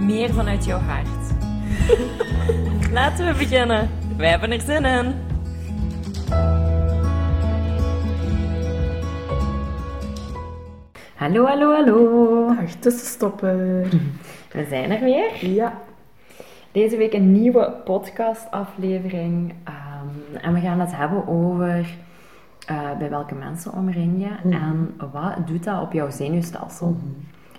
meer vanuit jouw hart. Laten we beginnen. Wij hebben er zin in. Hallo, hallo, hallo. Dag tussenstoppen. We zijn er weer. Ja. Deze week een nieuwe podcastaflevering. Ehm, en we gaan het hebben over eh, bij welke mensen omring je en wat doet dat op jouw zenuwstelsel.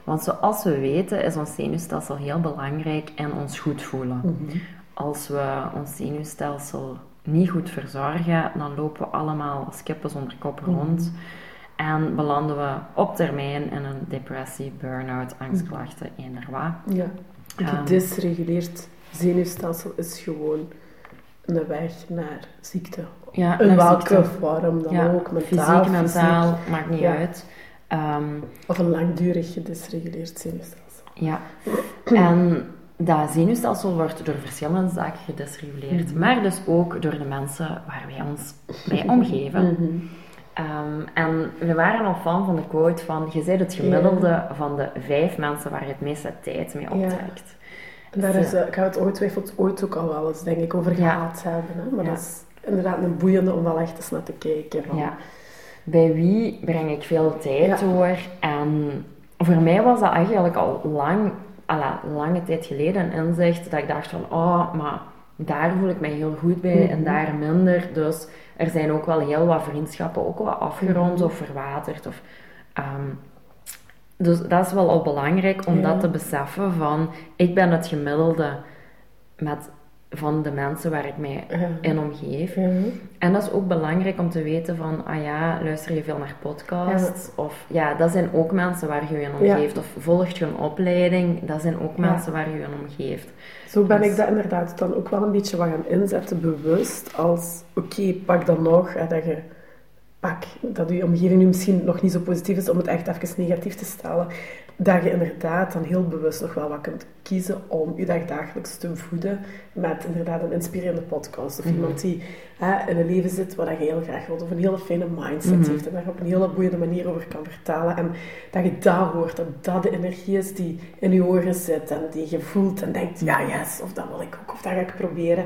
Want zoals we weten is ons zenuwstelsel heel belangrijk in ons goed voelen. Als we ons zenuwstelsel niet goed verzorgen, dan lopen we allemaal als kippen zonder kop rond. En belanden we op termijn in een depressie, burn-out, angstklachten, eender wat. Ja, een Ehm. gedysreguleerd zenuwstelsel is gewoon een weg naar ziekte. Ja, In welke vorm dan Ja, ook, mentaal, fysiek, mentaal, maakt niet Ja. uit. Ehm, Of een langdurig gedysreguleerd zenuwstelsel. ja, en dat zenuwstelsel wordt door verschillende zaken gedisreguleerd, maar dus ook door de mensen waar wij ons bij omgeven. Ehm, en we waren al fan van de quote van, je bent het gemiddelde van de vijf mensen waar je het meeste tijd mee optrekt. En daar Zo. is, ik ga het ongetwijfeld ooit ook al wel eens, denk ik, over Ja. gehad hebben. Hè? Maar Ja. dat is inderdaad een boeiende om wel echt eens naar te kijken. Van, Ja. Bij wie breng ik veel tijd Ja. door? En voor mij was dat eigenlijk al lang, alla, lange tijd geleden een inzicht dat ik dacht van, oh, maar daar voel ik mij heel goed bij en daar minder. Dus er zijn ook wel heel wat vriendschappen ook wat afgerond of verwaterd. Of, ehm, dus dat is wel al belangrijk om Ja. dat te beseffen van, ik ben het gemiddelde met, van de mensen waar ik mij Ja. in omgeef. Ja. En dat is ook belangrijk om te weten van, ah ja, luister je veel naar podcasts? Of ja, dat zijn ook mensen waar je je in Ja. omgeeft. Of volgt je een opleiding, dat zijn ook Ja. mensen waar je je in omgeeft. Zo ben Dus- ik dat inderdaad dan ook wel een beetje wat gaan inzetten, bewust. Als, oké, pak dan nog, hè, dat je pak, dat je omgeving nu misschien nog niet zo positief is om het echt even negatief te stellen. Dat je inderdaad dan heel bewust nog wel wat kunt kiezen om je dag dagelijks te voeden met inderdaad een inspirerende podcast. Of iemand die hè, in een leven zit waar je heel graag wilt. Of een hele fijne mindset heeft. En daar je op een hele boeiende manier over kan vertellen. En dat je dat hoort. Dat dat de energie is die in je oren zit. En die je voelt en denkt, ja yes, of dat wil ik ook. Of dat ga ik proberen.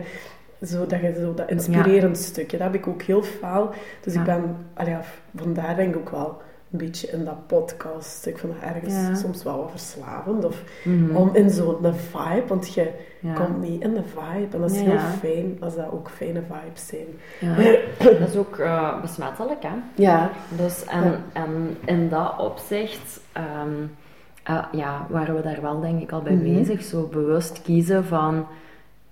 Zo, dat je zo dat inspirerend stukje, dat heb ik ook heel veel. Dus Ja. ik ben, allee, vandaar denk ik ook wel een beetje in dat podcast. Ik vind dat ergens Ja. soms wel wat verslavend. Of Mhm. om in zo'n vibe, want je Ja. komt mee in de vibe. En dat is Ja, heel fijn als dat ook fijne vibes zijn. Ja. Dat is ook eh, besmettelijk, hè? Ja, Dus en, Ja. en in dat opzicht ehm, eh, ja, waren we daar wel denk ik al bij Mhm. bezig. Zo bewust kiezen van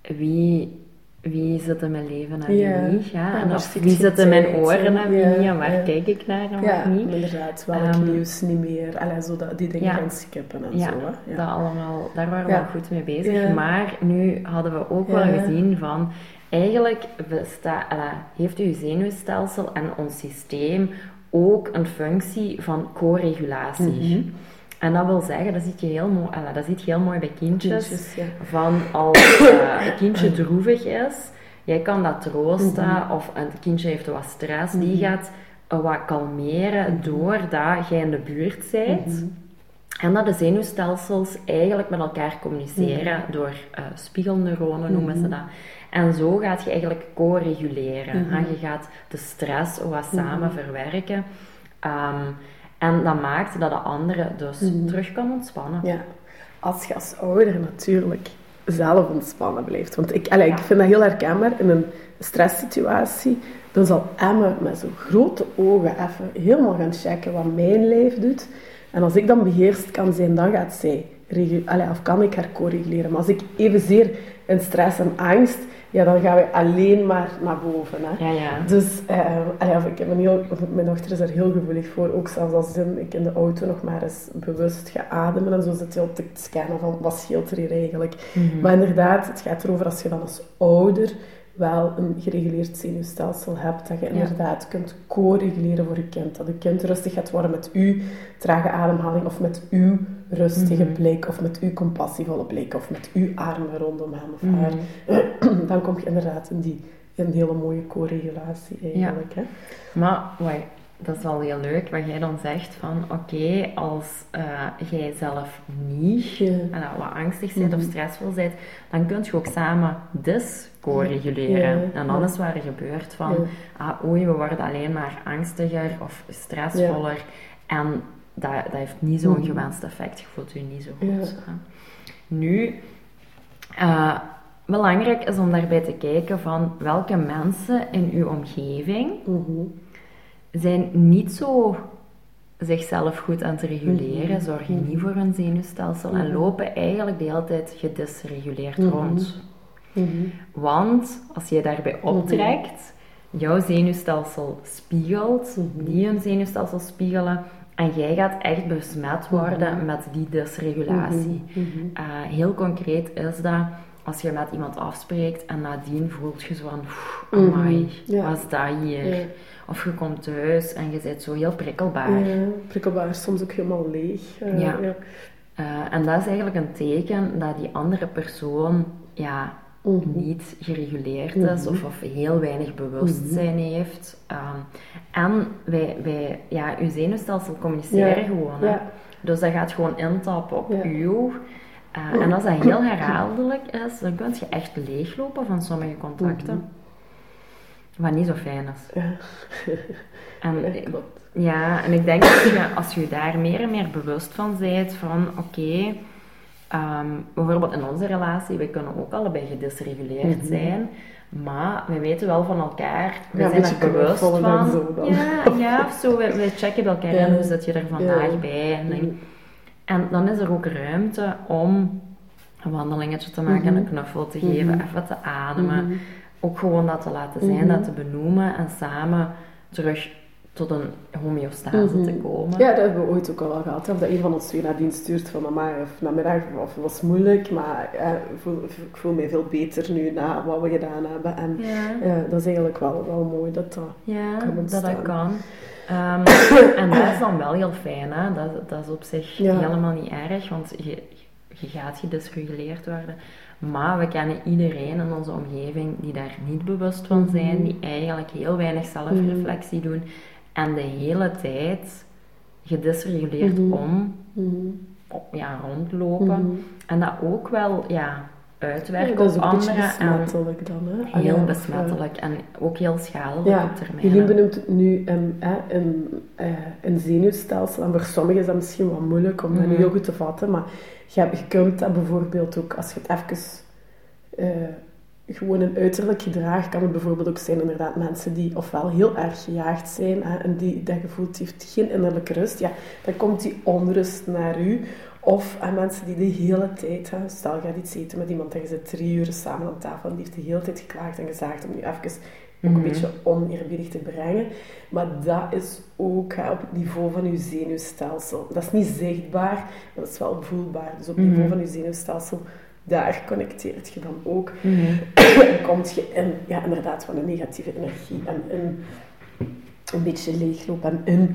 wie, wie zit in mijn leven en Ja. wie niet. Ja? En of wie zit in mijn oren en wie niet. En waar ja. kijk ik naar en ja wat niet. inderdaad. Welk Ehm, nieuws niet meer. Allee, zo dat, die dingen gaan skippen en zo. Hè. dat allemaal, daar waren we al goed mee bezig. Maar nu hadden we ook wel gezien van... Eigenlijk besta, heeft uw zenuwstelsel en ons systeem ook een functie van co-regulatie. Mhm. En dat wil zeggen, dat ziet je heel mooi, dat ziet je heel mooi bij kindjes. Kindjes, ja. Van als eh, een kindje droevig is, jij kan dat troosten. Mhm. Of een kindje heeft wat stress, die gaat eh, wat kalmeren doordat jij in de buurt bent. Mhm. En dat de zenuwstelsels eigenlijk met elkaar communiceren Mhm. door eh, spiegelneuronen noemen ze dat. En zo gaat je eigenlijk co-reguleren. Mhm. Je gaat de stress wat samen verwerken. Ehm, en dat maakt dat de andere dus Mhm. terug kan ontspannen. Ja, als je als ouder natuurlijk zelf ontspannen blijft. Want ik, allee, ik vind dat heel herkenbaar in een stresssituatie. Dan zal Emma met zo'n grote ogen even helemaal gaan checken wat mijn lijf doet. En als ik dan beheerst kan zijn, dan gaat zij allee, of kan ik haar co-reguleren. Maar als ik evenzeer in stress en angst, ja, dan gaan we alleen maar naar boven. Hè. Ja, ja. Dus eh, allee, of ik heb een heel, mijn dochter is er heel gevoelig voor. Ook zelfs als ik in de auto nog maar eens bewust ga ademen. En zo zit je op te scannen van wat scheelt er hier eigenlijk. Mhm. Maar inderdaad, het gaat erover als je dan als ouder wel een gereguleerd zenuwstelsel hebt. Dat je inderdaad kunt co-reguleren voor je kind. Dat je kind rustig gaat worden met uw trage ademhaling. Of met uw rustige Mhm. blik. Of met uw compassievolle blik. Of met uw armen rondom hem of Mhm. haar. Dan kom je inderdaad in die een hele mooie co-regulatie eigenlijk. Hè? Maar, wacht, dat is wel heel leuk wat jij dan zegt van, oké, als eh, jij zelf niet Ja. wat angstig bent of Mhm. stressvol bent, dan kun je ook samen dus co-reguleren. Ja. En is wat er gebeurt van, ah oei, we worden alleen maar angstiger of stressvoller. En dat, dat heeft niet zo'n Mhm. gewenst effect. Je voelt je niet zo goed. Nu, eh, belangrijk is om daarbij te kijken van welke mensen in uw omgeving Mhm. Zijn niet zo zichzelf goed aan het reguleren, Mhm. zorgen niet voor hun zenuwstelsel en Mhm. lopen eigenlijk de hele tijd gedisreguleerd Mhm. rond. Want als je daarbij optrekt, jouw zenuwstelsel spiegelt, die hun zenuwstelsel spiegelen en jij gaat echt besmet worden met die dysregulatie. Eh, heel concreet is dat als je met iemand afspreekt en nadien voelt je zo van, "Oef, amai, Mhm, ja. wat is dat hier? Ja. Of je komt thuis en je bent zo heel prikkelbaar. Ja, prikkelbaar is soms ook helemaal leeg. Eh, Ja. Eh, en dat is eigenlijk een teken dat die andere persoon ja, Mhm. niet gereguleerd is Mhm. of, of heel weinig bewustzijn heeft. Ehm, en wij, wij, ja, uw zenuwstelsel communiceren gewoon. Hè? Dus dat gaat gewoon intappen op Ja. Eh, en als dat heel herhaaldelijk is, dan kun je echt leeglopen van sommige contacten. Mhm. Wat niet zo fijn is. En, Ja, klopt. ja, en ik denk dat je, als je daar meer en meer bewust van bent, van oké, ehm, bijvoorbeeld in onze relatie, we kunnen ook allebei gedisreguleerd Mhm. zijn, maar we weten wel van elkaar, we Ja, zijn er bewust en van. zo dan. Ja, ja, of zo, we, we checken elkaar Ja. in, hoe zit je er vandaag bij? En, Mhm. En dan is er ook ruimte om een wandelingetje te maken, Mhm. een knuffel te geven, Mhm. even te ademen. Mhm. Ook gewoon dat te laten zijn, Mhm. dat te benoemen en samen terug tot een homeostase Mhm. te komen. Ja, dat hebben we ooit ook al wel gehad. Of dat een van ons twee nadien stuurt van amai, of namiddag, of het was moeilijk, maar eh, ik, voel, ik voel mij veel beter nu na wat we gedaan hebben. En Ja, ja, dat is eigenlijk wel, wel mooi dat dat... dat dat kan. Ehm, en dat is dan wel heel fijn, hè? Dat, dat is op zich Ja. helemaal niet erg, want je, je gaat gedisreguleerd worden. Maar we kennen iedereen in onze omgeving die daar niet bewust van zijn, Mhm. die eigenlijk heel weinig zelfreflectie doen en de hele tijd gedisreguleerd Mhm. om Mhm. op- ja, rondlopen. Mhm. En dat ook wel Ja, uitwerken dat is op. En besmettelijk dan. Hè? heel besmettelijk en ook heel schadelijk Ja, op termijn. Jullie benoemt het nu een, een, eh, een zenuwstelsel. En voor sommigen is dat misschien wat moeilijk om dat nu Mhm. heel goed te vatten. Maar je kunt dat bijvoorbeeld ook, als je het even... eh, gewoon een uiterlijk gedrag kan het bijvoorbeeld ook zijn inderdaad mensen die ofwel heel erg gejaagd zijn hè, en die dat gevoel heeft geen innerlijke rust. Ja, dan komt die onrust naar u. Of aan mensen die de hele tijd, hè, stel je gaat iets eten met iemand en je zit drie uur samen aan tafel en die heeft de hele tijd geklaagd en gezaagd om je even ook Mhm. een beetje oneerbiedig te brengen. Maar dat is ook hè, op het niveau van je zenuwstelsel. Dat is niet zichtbaar, maar dat is wel voelbaar. Dus op het niveau Mhm. van je zenuwstelsel, daar connecteert je dan ook. Mhm. En komt je in, ja, inderdaad, van een negatieve energie en in een beetje leegloop en in...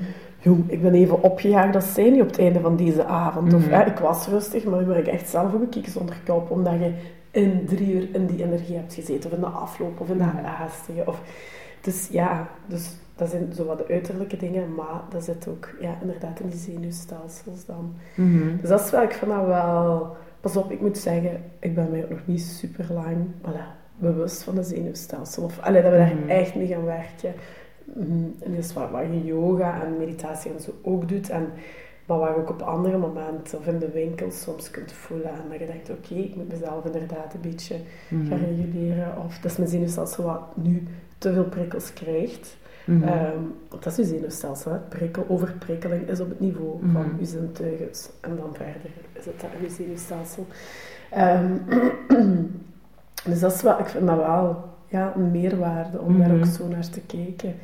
Ik ben even opgejaagd, dat zijn niet op het einde van deze avond. Of Mhm. hè, ik was rustig, maar ben ik echt zelf ook een zonder kop, omdat je in drie uur in die energie hebt gezeten, of in de afloop, of in de Mhm. haastige. Of, dus ja, dus dat zijn zo wat de uiterlijke dingen, maar dat zit ook ja, inderdaad in die zenuwstelsels dan. Mhm. Dus dat is wel, ik vind dat wel... Pas op, ik moet zeggen, ik ben mij ook nog niet super lang voilà, bewust van de zenuwstelsel. Of allee, dat we daar echt mee gaan werken. Mhm. En dat is wat, wat je yoga en meditatie en zo ook doet. En, maar waar je ook op andere momenten of in de winkel soms kunt voelen. En dat je denkt, oké, ik moet mezelf inderdaad een beetje Mhm. gaan reguleren. Of dat is mijn zenuwstelsel wat nu te veel prikkels krijgt. Want dat is je zenuwstelsel. Hè. Prikkel, overprikkeling is op het niveau van Mhm. je zintuigen. En dan verder is het dan je zenuwstelsel. Ehm, dus dat is wel, ik vind dat wel ja, een meerwaarde om daar ook zo naar te kijken.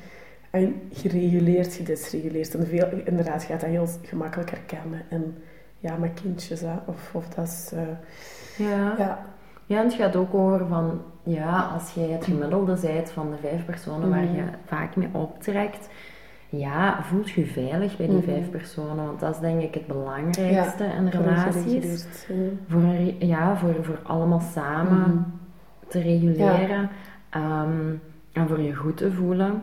En gereguleerd, gedisreguleerd. En veel, inderdaad, je gaat dat heel gemakkelijk herkennen. En ja, met kindjes, hè. Of, of dat is... eh, Ja. ja, Ja, en het gaat ook over van, ja, als jij het gemiddelde zijt van de vijf personen waar Mhm. je vaak mee optrekt, ja, voelt je veilig bij die Mhm. vijf personen, want dat is denk ik het belangrijkste in voor relaties. ja. Voor, ja, voor, voor allemaal samen Mhm. te reguleren ehm, en voor je goed te voelen.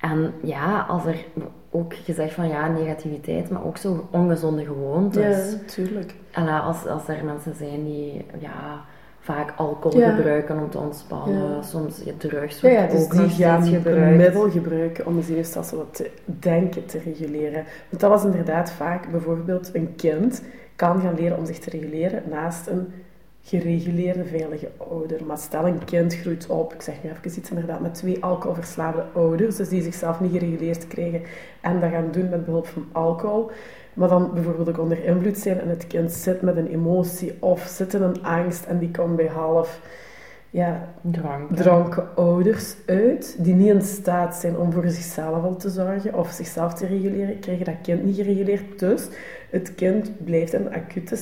En ja, als er ook gezegd van ja, negativiteit, maar ook zo ongezonde gewoontes. Ja, tuurlijk. En ja, als, als er mensen zijn die ja, vaak alcohol Ja. gebruiken om te ontspannen, Ja. soms je drugs Ja, dus ook die gaan een middel gebruiken om de zenuwstelsel wat te denken te reguleren. Want dat was inderdaad vaak bijvoorbeeld een kind kan gaan leren om zich te reguleren naast een gereguleerde, veilige ouder. Maar stel een kind groeit op, ik zeg nu even iets inderdaad, met twee alcoholverslaafde ouders, dus die zichzelf niet gereguleerd krijgen en dat gaan doen met behulp van alcohol. Maar dan bijvoorbeeld ook onder invloed zijn en het kind zit met een emotie of zit in een angst en die komt bij half ja, Drank. dranken ouders uit die niet in staat zijn om voor zichzelf al te zorgen of zichzelf te reguleren, krijgen dat kind niet gereguleerd. Dus het kind blijft in een acute,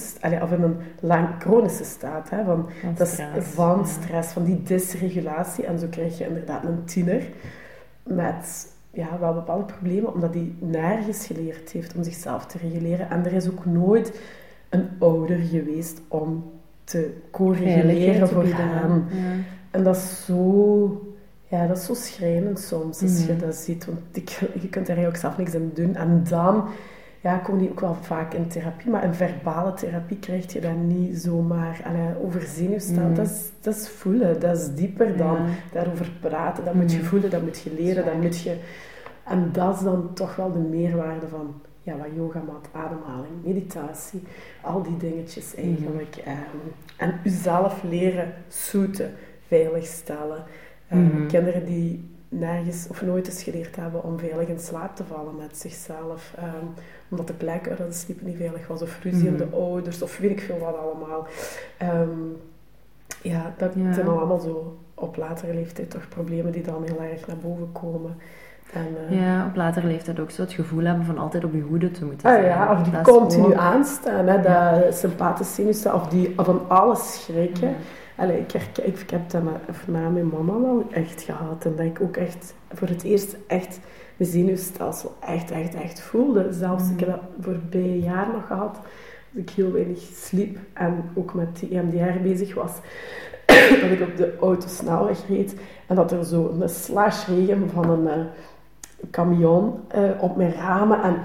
of in een lang chronische staat hè, van, Van dat stress, van ja. stress, van die dysregulatie. En zo krijg je inderdaad een tiener met ja, wel bepaalde problemen, omdat hij nergens geleerd heeft om zichzelf te reguleren. En er is ook nooit een ouder geweest om te te voor hem. Ja. En dat is zo... Ja, dat is zo schrijnend soms als je Mhm. dat ziet. Want ik, je kunt daar ook zelf niks aan doen. En dan ja, komen die ook wel vaak in therapie. Maar in verbale therapie krijg je dat niet zomaar. Allee, over zenuwstaat, Mhm. dat, is, dat is voelen. Dat is dieper dan Ja. daarover praten. Dat moet je Mhm. voelen, dat moet je leren. Dat moet je... En dat is dan toch wel de meerwaarde van ja, wat ademhaling, meditatie, al die dingetjes Mhm. eigenlijk. Ehm, en uzelf leren zoeten, veiligstellen. Mhm. Kinderen die nergens of nooit eens geleerd hebben om veilig in slaap te vallen met zichzelf. ehm, omdat de plek uit de sliep niet veilig was, of ruzie in Mhm. de ouders, of weet ik veel wat allemaal. Ja, dat Ja. zijn allemaal zo op latere leeftijd toch problemen die dan heel erg naar boven komen. En, eh, Ja, op latere leeftijd ook zo het gevoel hebben van altijd op je hoede te moeten Ah zijn. ja, of die Dat continu aanstaan, hè, dat sympathisch zenuwstelsel, of die van alles schrikken. Ja. Allee, ik, herken- ik, ik heb dat met, na mijn mama wel echt gehad. En dat ik ook echt voor het eerst echt mijn zenuwstelsel echt, echt, echt voelde. Zelfs, ik heb dat voorbije jaar nog gehad. Dat ik heel weinig sliep en ook met die EMDR bezig was. Dat ik op de autosnelweg reed. En dat er zo een slashregem van een eh, camion eh, op mijn ramen. En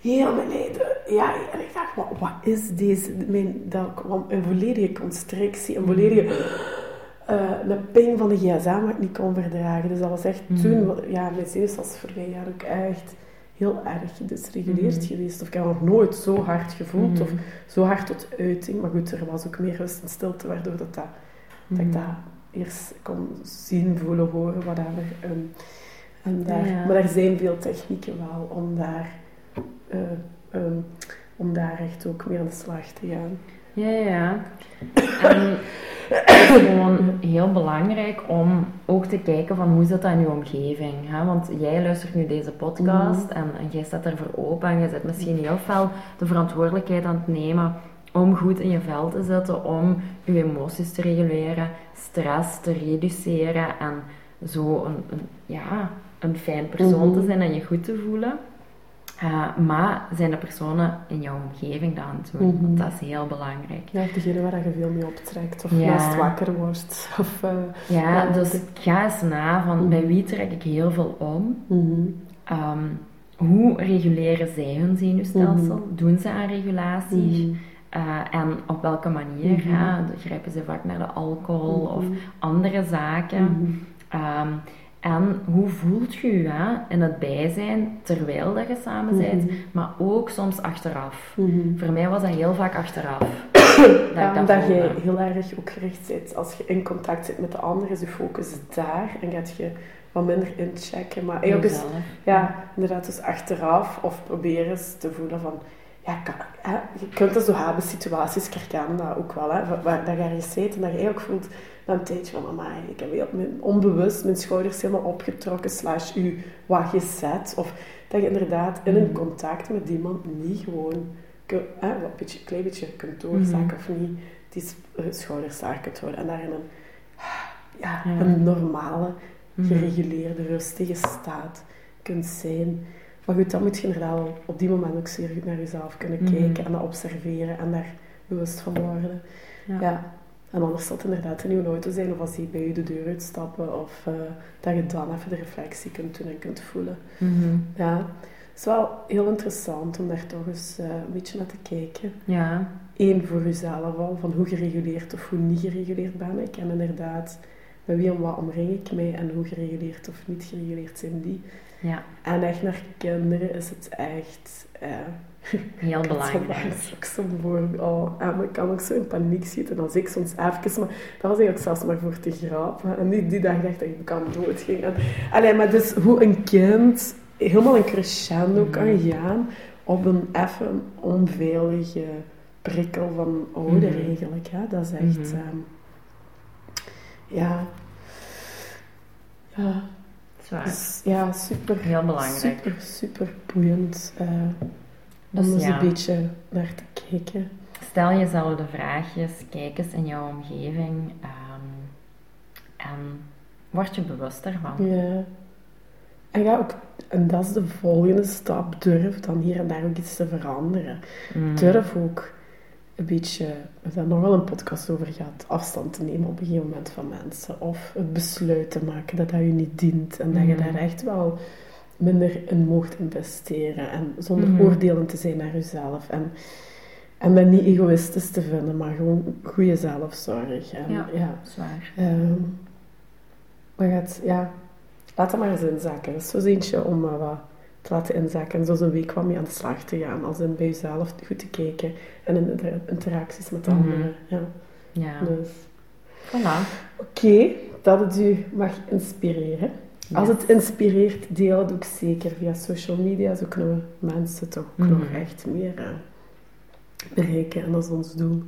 heel beneden. Ja, en ik dacht, wat, wat is deze? Mijn, dat kwam een volledige constrictie, een volledige eh, een ping van de gsm wat ik niet kon verdragen. Dus dat was echt Mhm. toen, ja, mijn zenuwstelsel voorbij jaar ook echt heel erg gedisreguleerd Mhm. geweest. Of ik heb nog nooit zo hard gevoeld Mhm. of zo hard tot uiting. Maar goed, er was ook meer rust en stilte, waardoor dat, dat, dat ik Mhm. dat eerst kon zien, voelen, horen, whatever. Ehm, en daar, Ja. Maar er zijn veel technieken wel om daar, eh, ehm, om daar echt ook mee aan de slag te gaan. Ja, ja. En het is gewoon heel belangrijk om ook te kijken van hoe zit dat in je omgeving. Hè? Want jij luistert nu deze podcast en, en jij staat ervoor open en je zit misschien heel fel de verantwoordelijkheid aan het nemen om goed in je vel te zitten, om je emoties te reguleren, stress te reduceren en zo een, een, ja, een fijn persoon te Mhm. zijn en je goed te voelen. Uh, maar zijn de personen in jouw omgeving dat aan het doen? Mhm. Want dat is heel belangrijk. Ja, of degene waar je veel mee optrekt, of Ja. naast wakker wordt. Of, eh, Ja, Ja, dus dat- ga eens na van Mhm. bij wie trek ik heel veel om? mhm. Ehm, hoe reguleren zij hun zenuwstelsel? Mhm. Doen ze aan regulatie? Uh, en op welke manier? Hè? Grijpen ze vaak naar de alcohol of Mhm. andere zaken? Mhm. Ehm, En hoe voelt je je in het bijzijn terwijl dat je samen bent, Mhm. maar ook soms achteraf. Voor mij was dat heel vaak achteraf. Ja, dat omdat je heel erg ook gericht bent. Als je in contact zit met de ander, is je focus daar en gaat je wat minder inchecken. Maar eigenlijk is, ja, inderdaad, dus achteraf of proberen eens te voelen van, ja, kan, hè, je kunt dat zo hebben, situaties, ik herken dat ook wel, hè, waar, dat je ergens zit en dat je eigenlijk voelt na een tijdje van, amai, ik heb heel mijn, onbewust mijn schouders helemaal opgetrokken, slash u wat gezet. Of dat je inderdaad in een contact met iemand niet gewoon hè, wat een beetje, klein beetje kunt doorzakken of niet die eh, schouders laag kunt houden. En daarin een, ja, een normale, Mhm. gereguleerde, rustige staat kunt zijn. Maar goed, dan moet je inderdaad op die moment ook zeer goed naar jezelf kunnen Mhm. kijken en dat observeren en daar bewust van worden. Ja. Ja. En anders zal het inderdaad een nieuwe auto zijn of als die bij je de deur uitstappen of eh, dat je dan even de reflectie kunt doen en kunt voelen. Mhm. Ja, het is wel heel interessant om daar toch eens eh, een beetje naar te kijken. Ja. Eén voor jezelf al, van hoe gereguleerd of hoe niet gereguleerd ben ik. En inderdaad, met wie en wat omring ik mij en hoe gereguleerd of niet gereguleerd zijn die. Ja, En echt naar kinderen is het echt... eh, heel ik belangrijk. ook zo'n. Oh, en ik kan ook zo in paniek schieten als ik soms even... Maar dat was eigenlijk zelfs maar voor te grap. hè. En die, die dag dacht ik, ik kan doodging. En, allee, maar dus hoe een kind helemaal een crescendo kan gaan op een even onveilige prikkel van ouder Mhm. eigenlijk. Hè? Dat is echt... Mhm. ehm, ja... Ja, Dus, ja, super... Heel belangrijk. Super, super boeiend. eh, Dus om eens ja. een beetje naar te kijken. Stel jezelf de vraagjes, kijk eens in jouw omgeving ehm, en word je bewust daarvan. Ja. En ja, ook, en dat is de volgende stap. Durf dan hier en daar ook iets te veranderen. Mm. Durf ook een beetje, we hebben daar nog wel een podcast over gehad, afstand te nemen op een gegeven moment van mensen. Of het besluit te maken dat dat je niet dient. En dat je Mhm. daar echt wel minder in mocht investeren. En zonder Mhm. oordelen te zijn naar jezelf. En, en dat niet egoïstisch te vinden, maar gewoon goede zelfzorg. En, Ja. ja Zwaar. Ehm, maar gaat, ja, laat dat maar eens inzakken. Dat is zo'n eentje om eh, wat te laten inzakken en zo een week wat mee aan de slag te gaan. Als in bij jezelf goed te kijken en in de interacties met Mhm. anderen. Ja. Ja. Dus, Voilà. oké, dat het u mag inspireren. Als het inspireert, deel het ook zeker via social media. Zo kunnen we mensen toch ook Mhm. nog echt meer eh, bereiken. En dat is ons doel.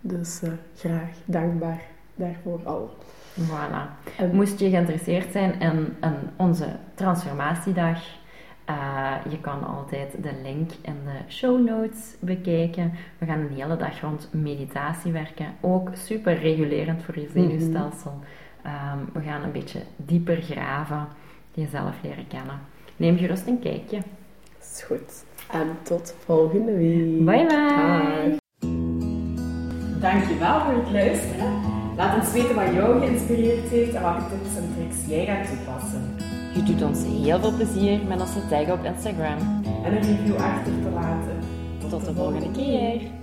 Dus eh, graag dankbaar daarvoor al. Voilà. En- Moest je geïnteresseerd zijn in, in onze transformatiedag, eh, je kan altijd de link in de show notes bekijken. We gaan een hele dag rond meditatie werken. Ook super regulerend voor je zenuwstelsel. Ehm, we gaan een beetje dieper graven, jezelf leren kennen. Neem gerust een kijkje. is goed. En tot volgende week. Bye bye. Dankjewel voor het luisteren. Laat ons weten wat jou geïnspireerd heeft en welke tips en tricks jij gaat toepassen. Je doet ons heel veel plezier met ons te taggen op Instagram. En een review achter te laten. Tot de volgende keer.